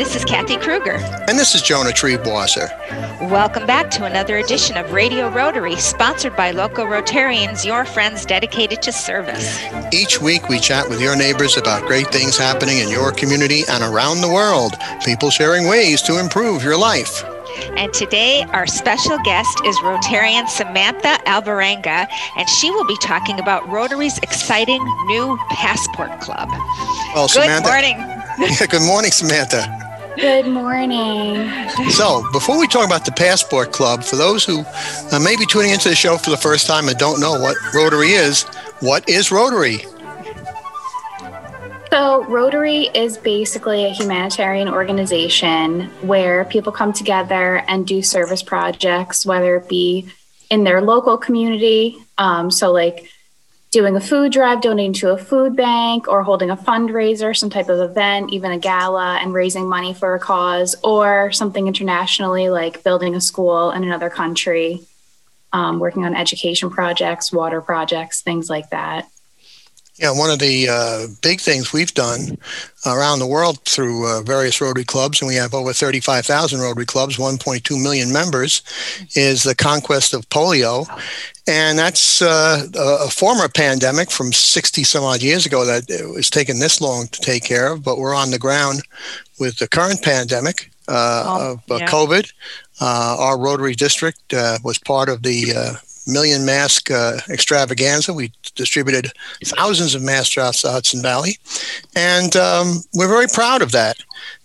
this is Kathy Kruger. And this is Jonah Triebwasser. Welcome back to another edition of Radio Rotary, sponsored by local Rotarians, your friends dedicated to service. Each week, we chat with your neighbors about great things happening in your community and around the world, people sharing ways to improve your life. And today, our special guest is Rotarian Samantha Alvarenga, and she will be talking about Rotary's exciting new Passport Club. Well, Good Samantha, morning. Yeah, good morning, Samantha. Good morning. So, before we talk about the Passport Club, for those who uh, may be tuning into the show for the first time and don't know what Rotary is, what is Rotary? So, Rotary is basically a humanitarian organization where people come together and do service projects, whether it be in their local community. Um, so, like doing a food drive, donating to a food bank, or holding a fundraiser, some type of event, even a gala, and raising money for a cause, or something internationally like building a school in another country, um, working on education projects, water projects, things like that. Yeah, one of the uh, big things we've done around the world through uh, various Rotary clubs, and we have over 35,000 Rotary clubs, 1.2 million members, is the conquest of polio. And that's uh, a former pandemic from 60 some odd years ago that it was taking this long to take care of, but we're on the ground with the current pandemic uh, Oh, of uh, yeah. COVID. Uh, our Rotary district uh, was part of the uh, million mask uh, extravaganza. We distributed thousands of masks throughout the Hudson Valley, and um, we're very proud of that.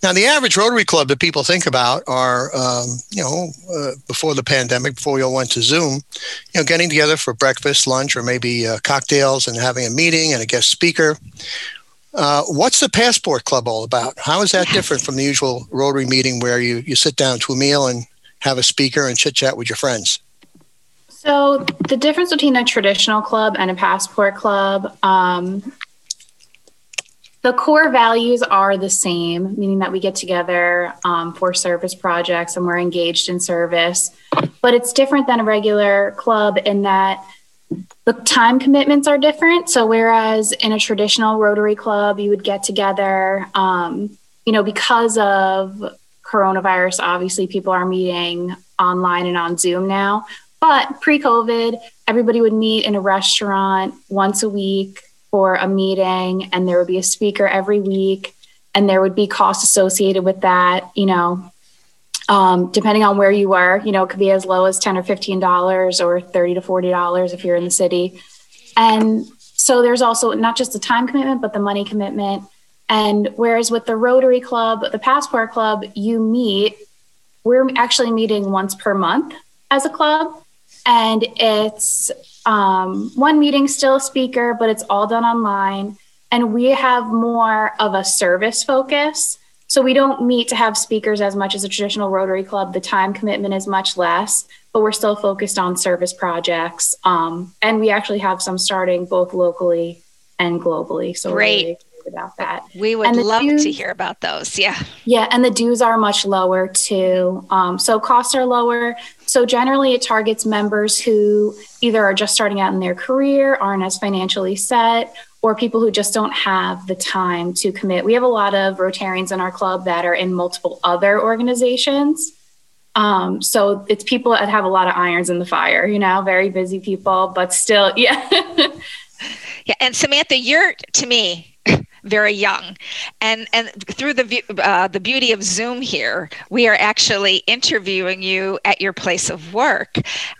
Now, the average Rotary Club that people think about are, um, you know, uh, before the pandemic, before we all went to Zoom, you know, getting together for breakfast, lunch, or maybe uh, cocktails and having a meeting and a guest speaker. Uh, what's the Passport Club all about? How is that different from the usual Rotary meeting where you, you sit down to a meal and have a speaker and chit chat with your friends? So the difference between a traditional club and a passport club, um, the core values are the same, meaning that we get together um, for service projects and we're engaged in service. But it's different than a regular club in that the time commitments are different. So whereas in a traditional Rotary club, you would get together, um, you know, because of coronavirus, obviously people are meeting online and on Zoom now. But pre COVID, everybody would meet in a restaurant once a week for a meeting, and there would be a speaker every week, and there would be costs associated with that, you know. Um, depending on where you were, you know, it could be as low as 10 or $15 or 30 to $40 if you're in the city. And so there's also not just the time commitment, but the money commitment. And whereas with the Rotary Club, the Passport Club, you meet, we're actually meeting once per month as a club. And it's um, one meeting, still a speaker, but it's all done online. And we have more of a service focus. So we don't meet to have speakers as much as a traditional Rotary Club. The time commitment is much less, but we're still focused on service projects. Um, and we actually have some starting both locally and globally. So we're Great. really excited about that. We would love to hear about those. Yeah. Yeah, and the dues are much lower too. Um, so costs are lower. So generally, it targets members who either are just starting out in their career, aren't as financially set, or people who just don't have the time to commit. We have a lot of Rotarians in our club that are in multiple other organizations. Um, so it's people that have a lot of irons in the fire, you know, very busy people, but still, yeah. Yeah, and Samantha, you're to me very young, and and through the uh, the beauty of Zoom here, we are actually interviewing you at your place of work.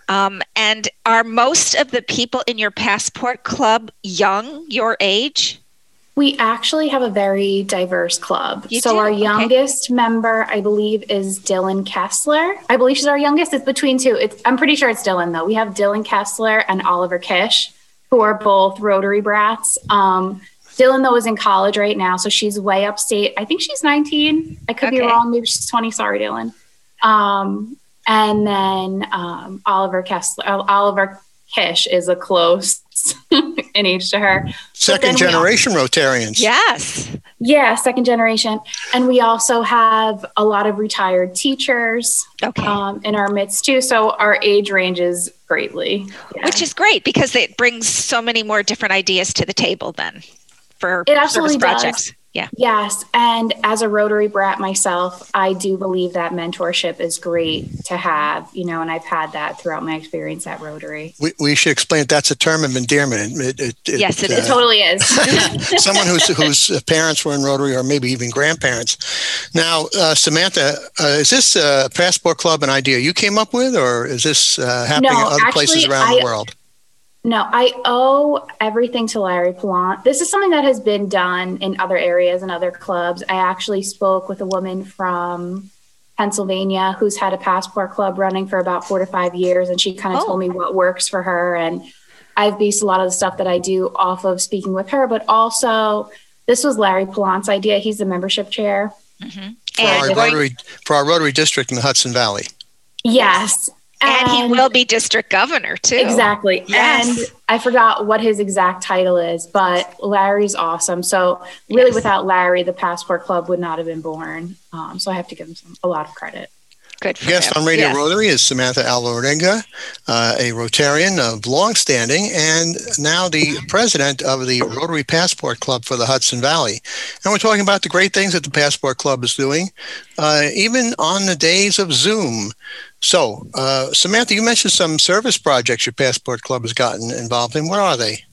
Um, and are most of the people in your passport club young, your age? We actually have a very diverse club. You so do? our Okay. youngest member, I believe, is Dylan Kessler. I believe she's our youngest. It's between two. It's, I'm pretty sure it's Dylan though. We have Dylan Kessler and Oliver Kish, who are both Rotary brats. Um, Dylan though is in college right now, so she's way upstate. I think she's 19. I could be wrong. Maybe she's 20. Sorry, Dylan. Um, and then um, Oliver Kessler, Oliver Kish is a close in age to her. Second then we generation Rotarians. Yes. Yeah, second generation. And we also have a lot of retired teachers Okay. um, in our midst too. So our age ranges greatly. Yeah. Which is great because it brings so many more different ideas to the table then for It absolutely service does. projects. Yeah. Yes. And as a Rotary brat myself, I do believe that mentorship is great to have, you know, and I've had that throughout my experience at Rotary. We, we should explain that that's a term of endearment. It, it, it, yes, it, uh, it totally is. someone whose, whose parents were in Rotary or maybe even grandparents. Now, uh, Samantha, uh, is this a Passport Club an idea you came up with, or is this uh, happening no, in other actually, places around I, the world? No, I owe everything to Larry Plant. This is something that has been done in other areas and other clubs. I actually spoke with a woman from Pennsylvania who's had a passport club running for about four to five years, and she kind of oh. told me what works for her. And I've based a lot of the stuff that I do off of speaking with her, but also this was Larry Plant's idea. He's the membership chair. Mm-hmm. For, our Rotary, for our Rotary district in the Hudson Valley. Yes. And, and, he will be district governor too. Exactly. Yes. And I forgot what his exact title is, but Larry's awesome. So really, yes. without Larry, the Passport Club would not have been born. Um, so I have to give him some, a lot of credit. Good Guest him. on Radio yes. Rotary is Samantha Alvarenga, uh, a Rotarian of long standing and now the president of the Rotary Passport Club for the Hudson Valley. And we're talking about the great things that the Passport Club is doing, uh, even on the days of Zoom. So, uh, Samantha, you mentioned some service projects your Passport Club has gotten involved in. What are they?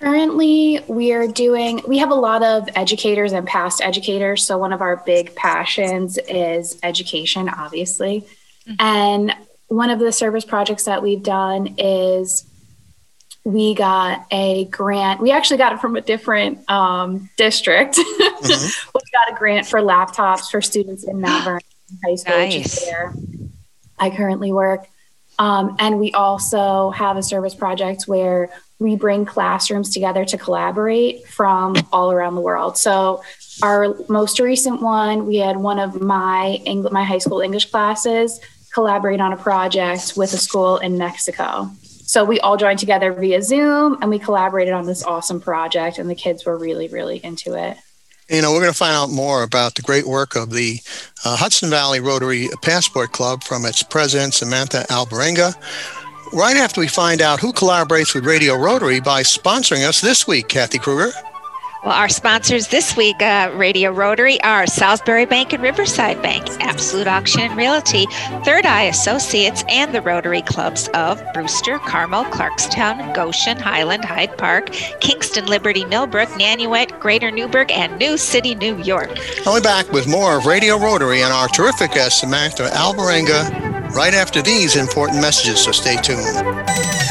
Currently, we are doing, we have a lot of educators and past educators. So, one of our big passions is education, obviously. Mm-hmm. And one of the service projects that we've done is we got a grant. We actually got it from a different um, district. Mm-hmm. we got a grant for laptops for students in Mount Vernon High School, nice. which is where I currently work. Um, and we also have a service project where we bring classrooms together to collaborate from all around the world. So our most recent one, we had one of my Eng- my high school English classes collaborate on a project with a school in Mexico. So we all joined together via Zoom and we collaborated on this awesome project and the kids were really really into it. You know, we're going to find out more about the great work of the uh, Hudson Valley Rotary Passport Club from its president, Samantha Alvarenga right after we find out who collaborates with Radio Rotary by sponsoring us this week, Kathy Kruger. Well, our sponsors this week, uh, Radio Rotary, are Salisbury Bank and Riverside Bank, Absolute Auction and Realty, Third Eye Associates, and the Rotary Clubs of Brewster, Carmel, Clarkstown, Goshen, Highland, Hyde Park, Kingston, Liberty, Millbrook, Nanuet, Greater Newburgh, and New City, New York. I'll be back with more of Radio Rotary and our terrific guest, Samantha Alvarenga, right after these important messages, so stay tuned.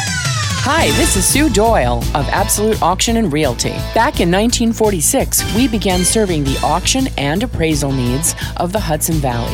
Hi, this is Sue Doyle of Absolute Auction and Realty. Back in 1946, we began serving the auction and appraisal needs of the Hudson Valley.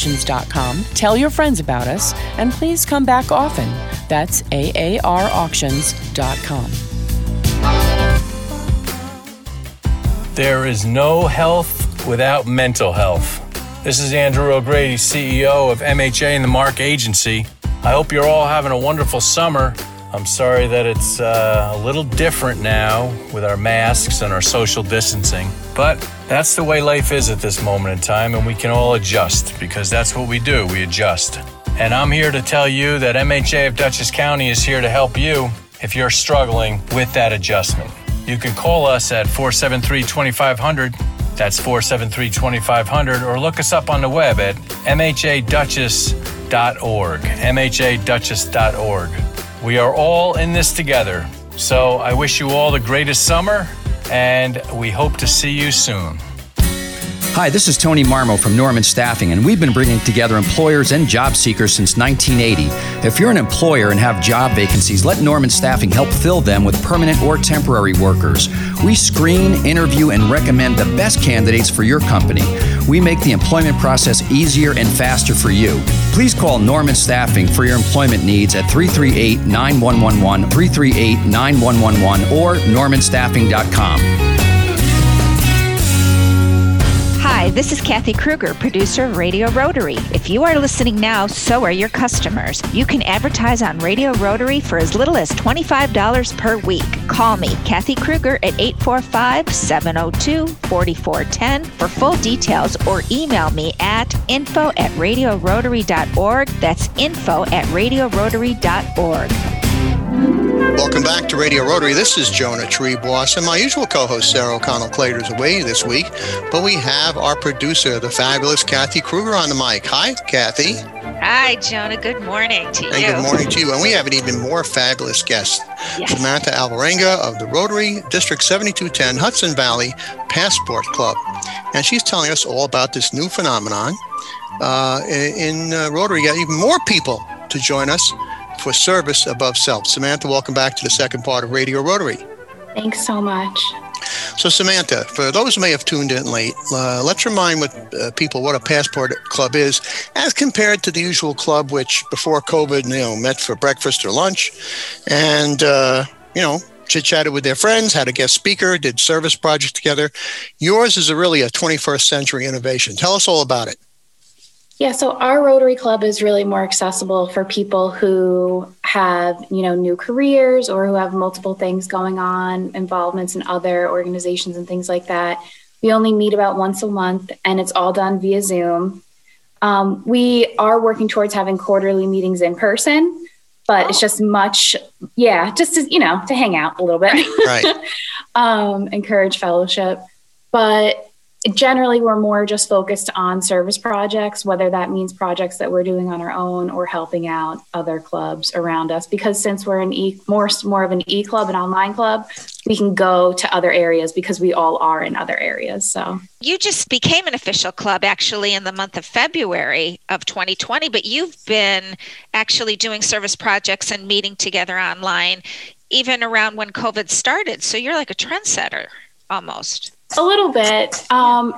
AARauctions.com, tell your friends about us, and please come back often. That's AARauctions.com. There is no health without mental health. This is Andrew O'Grady, CEO of MHA and the Mark Agency. I hope you're all having a wonderful summer. I'm sorry that it's uh, a little different now with our masks and our social distancing, but that's the way life is at this moment in time, and we can all adjust because that's what we do we adjust. And I'm here to tell you that MHA of Dutchess County is here to help you if you're struggling with that adjustment. You can call us at 473 2500. That's 473 2500, or look us up on the web at mhadutchess.org. mhadutchess.org. We are all in this together. So I wish you all the greatest summer, and we hope to see you soon. Hi, this is Tony Marmo from Norman Staffing, and we've been bringing together employers and job seekers since 1980. If you're an employer and have job vacancies, let Norman Staffing help fill them with permanent or temporary workers. We screen, interview, and recommend the best candidates for your company. We make the employment process easier and faster for you. Please call Norman Staffing for your employment needs at 338 9111, 338 9111, or normanstaffing.com. Hi, this is Kathy Kruger, producer of Radio Rotary. If you are listening now, so are your customers. You can advertise on Radio Rotary for as little as $25 per week. Call me, Kathy Kruger, at 845 702 4410 for full details or email me at info at radiorotary.org. That's info at radiorotary.org. Welcome back to Radio Rotary. This is Jonah Triebwasser, and my usual co-host Sarah O'Connell Clater is away this week, but we have our producer, the fabulous Kathy Kruger, on the mic. Hi, Kathy. Hi, Jonah. Good morning to you. And good morning to you. And we have an even more fabulous guest, yes. Samantha Alvarenga of the Rotary District 7210 Hudson Valley Passport Club. And she's telling us all about this new phenomenon. Uh, in uh, Rotary, got even more people to join us for service above self. Samantha, welcome back to the second part of Radio Rotary. Thanks so much. So, Samantha, for those who may have tuned in late, uh, let's remind what, uh, people what a passport club is, as compared to the usual club, which before COVID, you know, met for breakfast or lunch, and uh, you know, chit chatted with their friends, had a guest speaker, did service projects together. Yours is a really a 21st century innovation. Tell us all about it. Yeah, so our Rotary Club is really more accessible for people who have, you know, new careers or who have multiple things going on, involvements in other organizations and things like that. We only meet about once a month and it's all done via Zoom. Um, we are working towards having quarterly meetings in person, but oh. it's just much, yeah, just to, you know, to hang out a little bit. Right. um, encourage fellowship. But generally we're more just focused on service projects whether that means projects that we're doing on our own or helping out other clubs around us. Because since we're an e more more of an e club an online club we can go to other areas because we all are in other areas so. You just became an official club actually in the month of february of 2020 but you've been actually doing service projects and meeting together online even around when covid started so you're like a trendsetter almost a little bit. Um,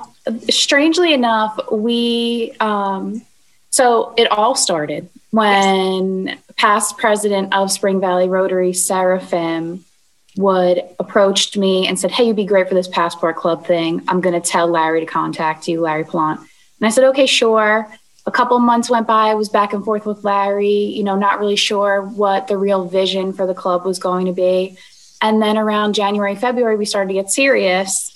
strangely enough, we, um, so it all started when yes. past president of Spring Valley Rotary, Sarah Phim, would approached me and said, Hey, you'd be great for this passport club thing. I'm going to tell Larry to contact you, Larry Plant. And I said, Okay, sure. A couple months went by. I was back and forth with Larry, you know, not really sure what the real vision for the club was going to be. And then around January, February, we started to get serious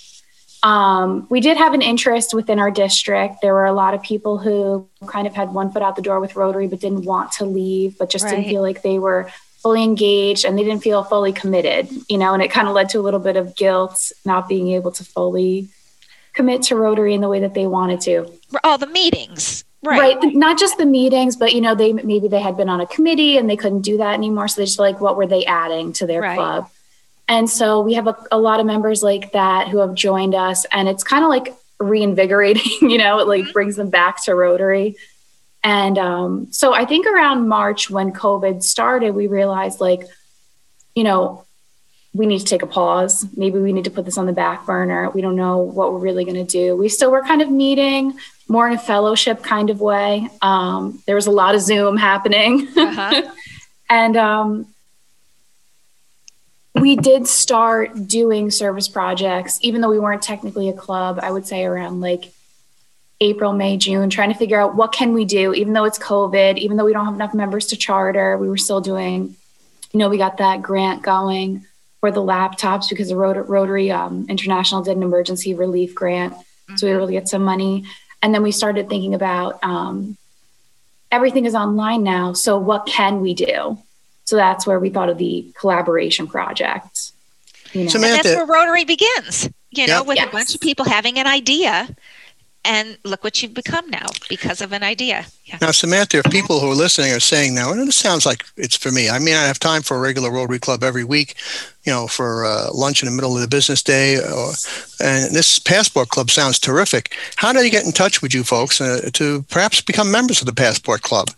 um, we did have an interest within our district. There were a lot of people who kind of had one foot out the door with Rotary, but didn't want to leave, but just right. didn't feel like they were fully engaged and they didn't feel fully committed, you know, and it kind of led to a little bit of guilt not being able to fully commit to Rotary in the way that they wanted to. All the meetings. Right. right. Not just the meetings, but you know, they maybe they had been on a committee and they couldn't do that anymore. So they just like, what were they adding to their right. club? And so we have a, a lot of members like that who have joined us, and it's kind of like reinvigorating, you know, it like mm-hmm. brings them back to Rotary. And um, so I think around March when COVID started, we realized like, you know, we need to take a pause. Maybe we need to put this on the back burner. We don't know what we're really going to do. We still were kind of meeting more in a fellowship kind of way. Um, there was a lot of Zoom happening. Uh-huh. and um, we did start doing service projects, even though we weren't technically a club, I would say around like April, May, June, trying to figure out what can we do, even though it's COVID, even though we don't have enough members to charter, we were still doing, you know, we got that grant going for the laptops because the Rotary um, International did an emergency relief grant. So we were able to get some money. And then we started thinking about um, everything is online now. So what can we do? So that's where we thought of the collaboration project. You know? Samantha, that's where Rotary begins, you know, with yes. a bunch of people having an idea. And look what you've become now because of an idea. Yeah. Now, Samantha, if people who are listening are saying now, and it sounds like it's for me. I mean, I have time for a regular Rotary Club every week, you know, for uh, lunch in the middle of the business day. Or, and this Passport Club sounds terrific. How do they get in touch with you folks uh, to perhaps become members of the Passport Club?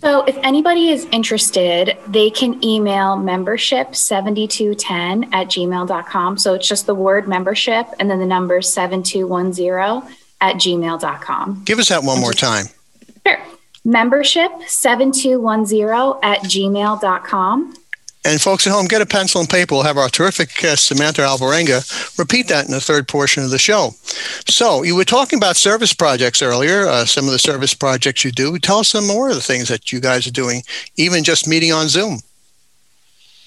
So, if anybody is interested, they can email membership7210 at gmail.com. So, it's just the word membership and then the number 7210 at gmail.com. Give us that one more time. Sure. Membership7210 at gmail.com. And folks at home, get a pencil and paper. We'll have our terrific guest, Samantha Alvarenga, repeat that in the third portion of the show. So, you were talking about service projects earlier, uh, some of the service projects you do. Tell us some more of the things that you guys are doing, even just meeting on Zoom.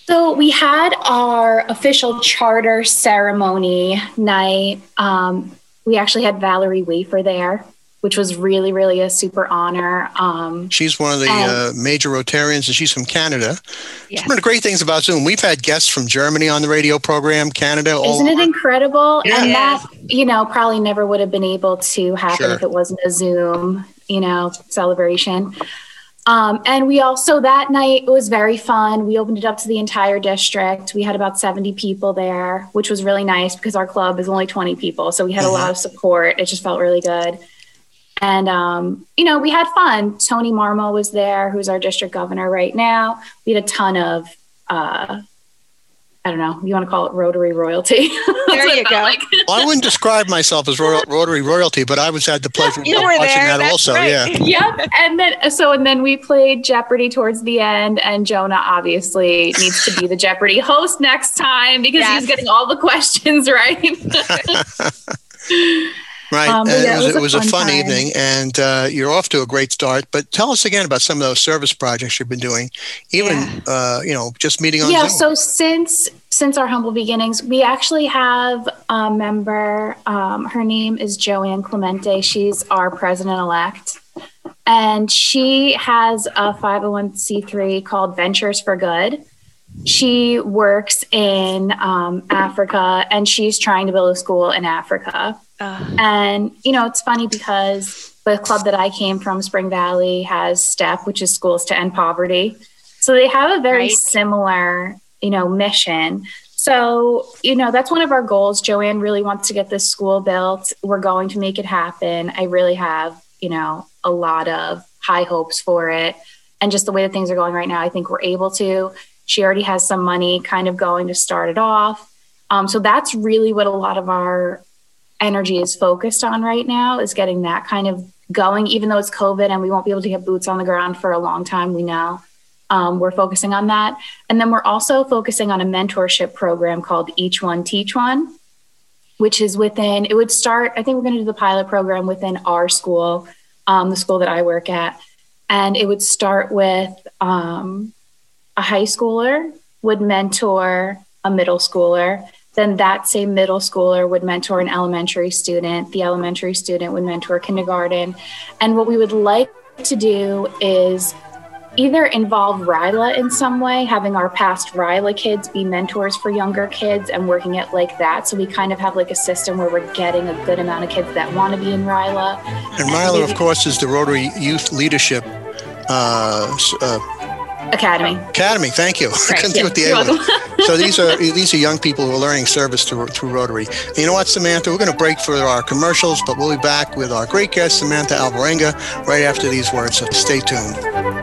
So we had our official charter ceremony night. Um, we actually had Valerie Wafer there, which was really, really a super honor. Um, she's one of the and, uh, major Rotarians, and she's from Canada. Yes. One of the great things about Zoom, we've had guests from Germany on the radio program, Canada. Isn't it incredible? Yeah. And that, you know, probably never would have been able to happen sure. if it wasn't a Zoom, you know, celebration. Um, and we also, that night, it was very fun. We opened it up to the entire district. We had about 70 people there, which was really nice because our club is only 20 people. So we had mm-hmm. a lot of support. It just felt really good. And, um, you know, we had fun. Tony Marmo was there, who's our district governor right now. We had a ton of uh, I don't know, you want to call it Rotary royalty. There you go. Like. well, I wouldn't describe myself as Rotary royalty, but I was had the pleasure of watching there. that That's also. Right. Yeah. yep. And then so and then we played Jeopardy towards the end, and Jonah obviously needs to be the Jeopardy host next time because yes. he's getting all the questions right. Right. Um, yeah, it was, it was, a, fun, fun evening, and uh, you're off to a great start. But tell us again about some of those service projects you've been doing, even yeah. uh, you know just meeting on. Yeah. Zoom. So since since our humble beginnings, we actually have a member. Um, her name is Joanne Clemente. She's our president elect, and she has a 501c3 called Ventures for Good she works in um, Africa and she's trying to build a school in Africa. Uh, and, you know, it's funny because the club that I came from, Spring Valley, has STEP, which is Schools to End Poverty. So they have a very right. similar, you know, mission. So, you know, that's one of our goals. Joanne really wants to get this school built. We're going to make it happen. I really have, you know, a lot of high hopes for it. And just the way that things are going right now, I think we're able to. She already has some money kind of going to start it off. Um, so that's really what a lot of our energy is focused on right now is getting that kind of going, even though it's COVID and we won't be able to get boots on the ground for a long time, we know. Um, we're focusing on that. And then we're also focusing on a mentorship program called Each One Teach One, which is within, it would start, I think we're going to do the pilot program within our school, um, the school that I work at. And it would start with um, a high schooler would mentor a middle schooler then that same middle schooler would mentor an elementary student. The elementary student would mentor kindergarten. And what we would like to do is either involve RYLA in some way, having our past RYLA kids be mentors for younger kids and working it like that. So we kind of have like a system where we're getting a good amount of kids that want to be in RYLA. And RYLA, of course, is the Rotary Youth Leadership uh, uh, Academy. Academy, thank you. Right. Couldn't yeah. the A so these are these are young people who are learning service through, through Rotary. And you know what, Samantha? We're going to break for our commercials, but we'll be back with our great guest, Samantha Alvarenga, right after these words. So stay tuned.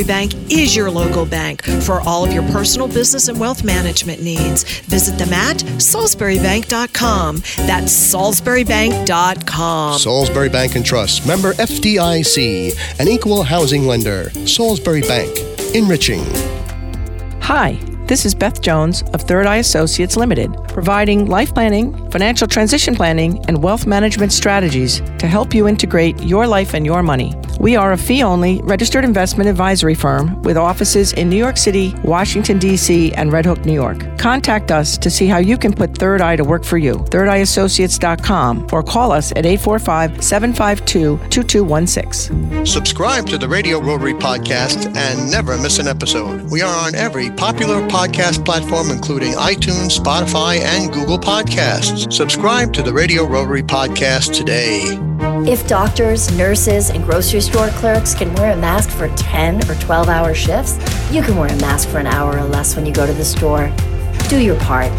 Salisbury Bank is your local bank for all of your personal business and wealth management needs. Visit them at salisburybank.com. That's salisburybank.com. Salisbury Bank and Trust, member FDIC, an equal housing lender. Salisbury Bank, enriching. Hi, this is Beth Jones of Third Eye Associates Limited, providing life planning, financial transition planning, and wealth management strategies to help you integrate your life and your money. We are a fee only registered investment advisory firm with offices in New York City, Washington, D.C., and Red Hook, New York. Contact us to see how you can put Third Eye to work for you. ThirdEyeAssociates.com or call us at 845 752 2216. Subscribe to the Radio Rotary podcast and never miss an episode. We are on every popular podcast platform, including iTunes, Spotify, and Google Podcasts. Subscribe to the Radio Rotary podcast today. If doctors, nurses, and grocery store clerks can wear a mask for 10 or 12 hour shifts, you can wear a mask for an hour or less when you go to the store. Do your part.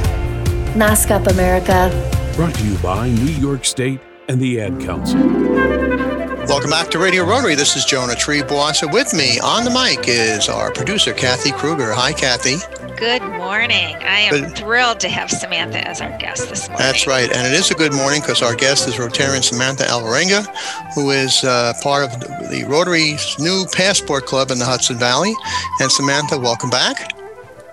Mask up, America. Brought to you by New York State and the Ad Council. Welcome back to Radio Rotary. This is Jonah Triebwasser. With me on the mic is our producer, Kathy Kruger. Hi, Kathy. Good morning. I am thrilled to have Samantha as our guest this morning. That's right. And it is a good morning because our guest is Rotarian Samantha Alvarenga, who is uh, part of the Rotary's new Passport Club in the Hudson Valley. And Samantha, welcome back.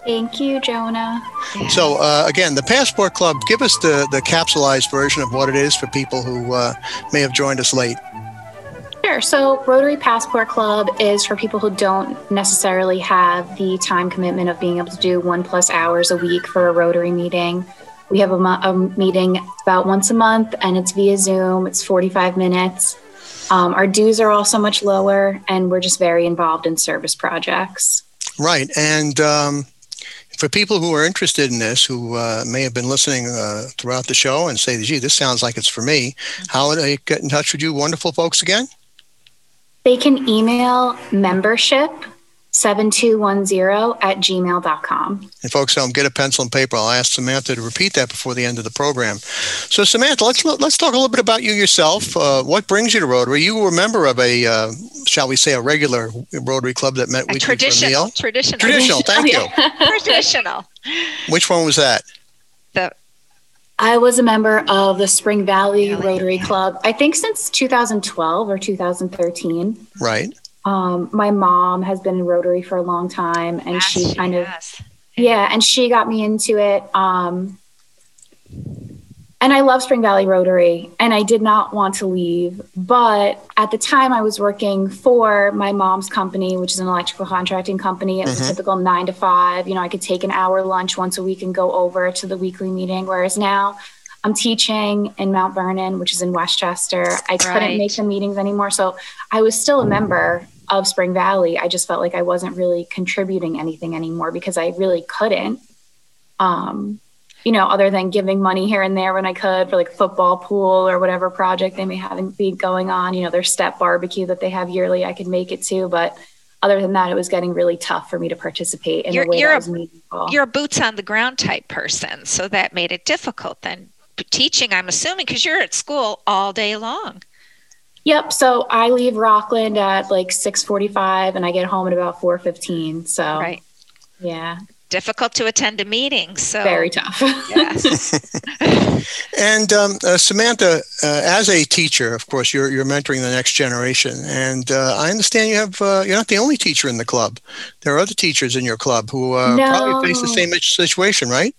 Thank you, Jonah. So, uh, again, the Passport Club, give us the, the capsulized version of what it is for people who uh, may have joined us late. Sure. So, Rotary Passport Club is for people who don't necessarily have the time commitment of being able to do one plus hours a week for a Rotary meeting. We have a, mo- a meeting about once a month and it's via Zoom, it's 45 minutes. Um, our dues are also much lower, and we're just very involved in service projects. Right. And um, for people who are interested in this, who uh, may have been listening uh, throughout the show and say, gee, this sounds like it's for me, how would I get in touch with you, wonderful folks, again? They can email membership 7210 at gmail.com. And folks, um, get a pencil and paper. I'll ask Samantha to repeat that before the end of the program. So, Samantha, let's let's talk a little bit about you yourself. Uh, what brings you to Rotary? You were a member of a, uh, shall we say, a regular Rotary club that met A weekly traditional, for a meal. traditional, Traditional. Thank you. traditional. Which one was that? The I was a member of the Spring Valley Rotary Club, I think since 2012 or 2013. Right. Um, my mom has been in Rotary for a long time, and Yes, she she kind of, yeah, and she got me into it. Um, and I love Spring Valley Rotary, and I did not want to leave. But at the time, I was working for my mom's company, which is an electrical contracting company. It was Mhm. a typical nine to five. You know, I could take an hour lunch once a week and go over to the weekly meeting. Whereas now, I'm teaching in Mount Vernon, which is in Westchester. I couldn't make the meetings anymore. So I was still a member of Spring Valley. I just felt like I wasn't really contributing anything anymore because I really couldn't. Um, you know, other than giving money here and there when I could for like football pool or whatever project they may have be going on. You know, their step barbecue that they have yearly, I could make it to. But other than that, it was getting really tough for me to participate in You're, the way you're, that was a, meaningful. you're a boots on the ground type person, so that made it difficult then. Teaching, I'm assuming, because you're at school all day long. Yep. So I leave Rockland at like 6:45, and I get home at about 4:15. So right. Yeah. Difficult to attend a meeting. So Very tough. yes. And um, uh, Samantha, uh, as a teacher, of course, you're you're mentoring the next generation, and uh, I understand you have uh, you're not the only teacher in the club. There are other teachers in your club who uh, probably face the same situation, right?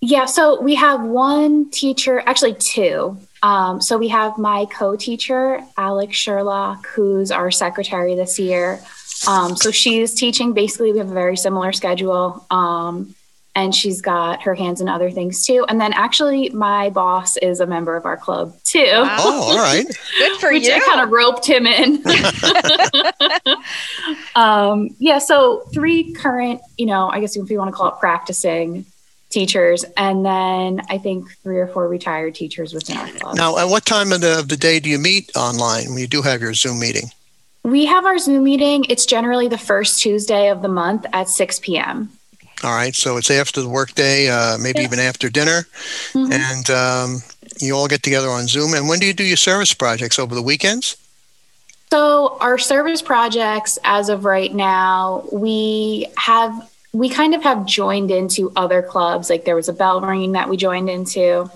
Yeah, so we have one teacher, actually two. Um, so we have my co-teacher, Alex Sherlock, who's our secretary this year. Um, so she's teaching. Basically, we have a very similar schedule, um, and she's got her hands in other things too. And then, actually, my boss is a member of our club too. Oh, all right. Good for Which you. I kind of roped him in. um, yeah, so three current, you know, I guess if you want to call it practicing teachers, and then I think three or four retired teachers within our club. Now, at what time of the, of the day do you meet online when you do have your Zoom meeting? We have our Zoom meeting. It's generally the first Tuesday of the month at 6 p.m. All right, so it's after the workday, uh, maybe even after dinner, Mhm. and um, you all get together on Zoom. And when do you do your service projects over the weekends? So, our service projects, as of right now, we have we kind of have joined into other clubs. Like there was a bell ringing that we joined into,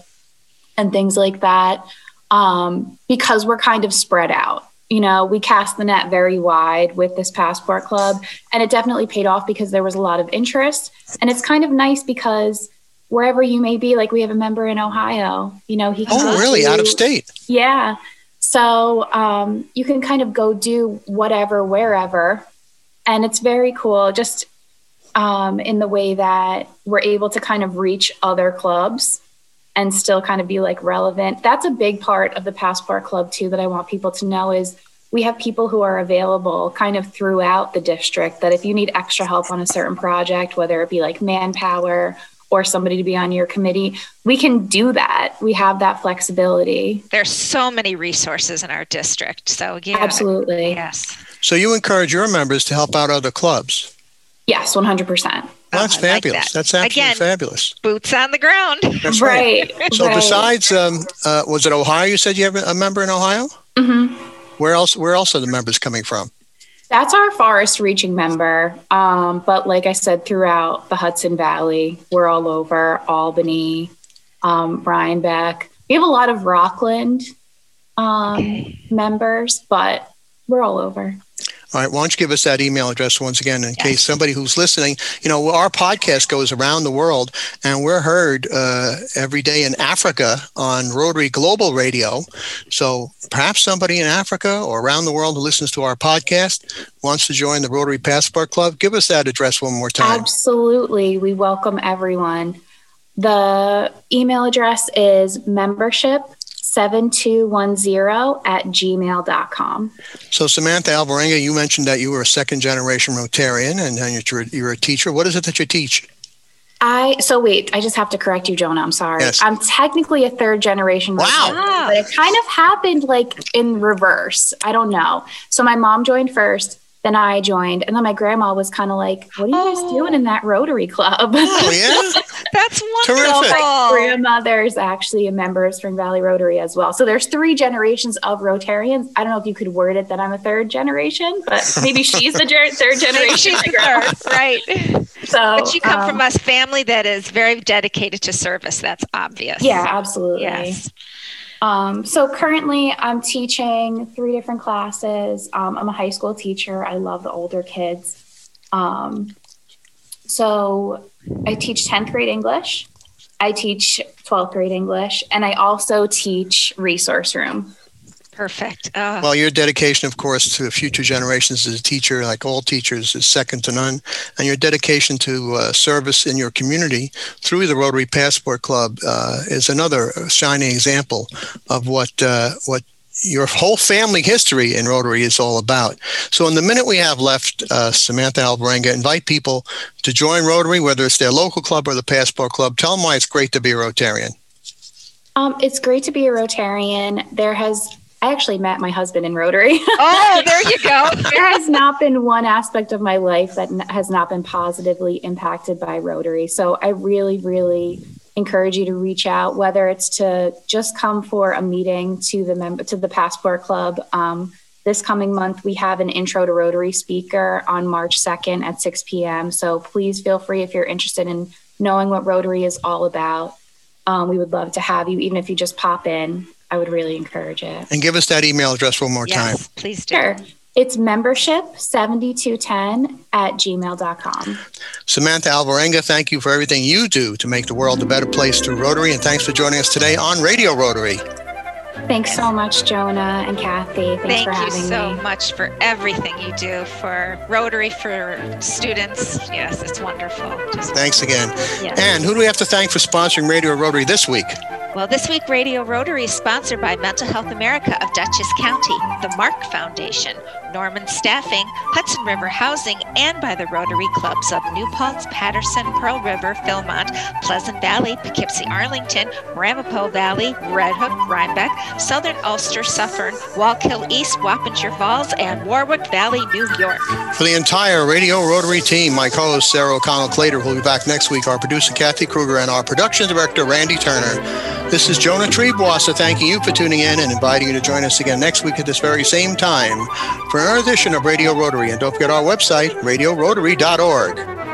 and things like that, um, because we're kind of spread out. You know, we cast the net very wide with this passport club, and it definitely paid off because there was a lot of interest. And it's kind of nice because wherever you may be, like we have a member in Ohio. You know, he. Oh, really? Out of state? Yeah. So um, you can kind of go do whatever, wherever. And it's very cool just um, in the way that we're able to kind of reach other clubs and still kind of be like relevant. That's a big part of the Passport Club, too, that I want people to know is we have people who are available kind of throughout the district that if you need extra help on a certain project, whether it be like manpower or somebody to be on your committee, we can do that. We have that flexibility. There's so many resources in our district. So, yeah. Absolutely. Yes. So you encourage your members to help out other clubs. Yes, 100%. Well, that's Oh, I like fabulous. that. That's absolutely Again, fabulous. Boots on the ground. That's right. So right. besides, um, uh, was it Ohio? You said you have a member in Ohio. Mhm. Where else? Where else are the members coming from? That's our forest reaching member. Um, but like I said, throughout the Hudson Valley, we're all over Albany, um, Rhinebeck. We have a lot of Rockland um, members, but we're all over. All right. Why don't you give us that email address once again, in case somebody who's listening, you know, our podcast goes around the world, and we're heard uh, every day in Africa on Rotary Global Radio. So perhaps somebody in Africa or around the world who listens to our podcast wants to join the Rotary Passport Club. Give us that address one more time. Absolutely. We welcome everyone. The email address is membership 7210 at gmail.com. So Samantha Alvarenga, you mentioned that you were a second generation Rotarian, and then you're, you're a teacher. What is it that you teach? I so wait, I just have to correct you, Jonah. I'm sorry. Yes. I'm technically a third generation. Wow. Rotarian, But it kind of happened like in reverse. I don't know. So my mom joined first, then I joined, and then my grandma was kind of like, "What are you guys doing in that Rotary Club?" Oh yeah, That's So wonderful. my grandmother is actually a member of Spring Valley Rotary as well. So there's three generations of Rotarians. I don't know if you could word it that I'm a third generation, but maybe she's the ger- third generation. she's the third, right? So, But you come um, from a family that is very dedicated to service. That's obvious. Yeah, absolutely. Yes. Um, so currently, I'm teaching three different classes. Um, I'm a high school teacher. I love the older kids. Um, so I teach 10th grade English. I teach 12th grade English, and I also teach resource room. Perfect. Uh, Well, your dedication, of course, to future generations as a teacher, like all teachers, is second to none. And your dedication to uh, service in your community through the Rotary Passport Club uh, is another shining example of what uh, what your whole family history in Rotary is all about. So, in the minute we have left, uh, Samantha Alvarenga, invite people to join Rotary, whether it's their local club or the Passport Club. Tell them why it's great to be a Rotarian. Um, it's great to be a Rotarian. There has I actually met my husband in Rotary. oh, there you go. there has not been one aspect of my life that has not been positively impacted by Rotary. So I really, really encourage you to reach out, whether it's to just come for a meeting to the member to the Passport Club. Um, this coming month, we have an intro to Rotary speaker on March 2nd at 6 p.m. So please feel free if you're interested in knowing what Rotary is all about. Um, we would love to have you, even if you just pop in. I would really encourage it. And give us that email address one more time. Please do. Sure. It's membership 7210 at gmail.com. Samantha Alvarenga, thank you for everything you do to make the world a better place through Rotary. And thanks for joining us today on Radio Rotary. Thanks so much, Jonah and Kathy. Thanks Thank for you so me. much for everything you do for Rotary, for students. Yes, it's wonderful. Just, Thanks again. Yes. And who do we have to thank for sponsoring Radio Rotary this week? Well, this week, Radio Rotary is sponsored by Mental Health America of Dutchess County, the Mark Foundation, Norman Staffing, Hudson River Housing, and by the Rotary Clubs of New Paltz, Patterson, Pearl River, Philmont, Pleasant Valley, Poughkeepsie, Arlington, Ramapo Valley, Red Hook, Rhinebeck, Southern Ulster, Suffern, Wallkill East, Wappinger Falls, and Warwick Valley, New York. For the entire Radio Rotary team, my co host Sarah O'Connell Clater will be back next week, our producer Kathy Kruger, and our production director Randy Turner. This is Jonah Triebwasser thanking you for tuning in and inviting you to join us again next week at this very same time for another edition of Radio Rotary. And don't forget our website, radiorotary.org.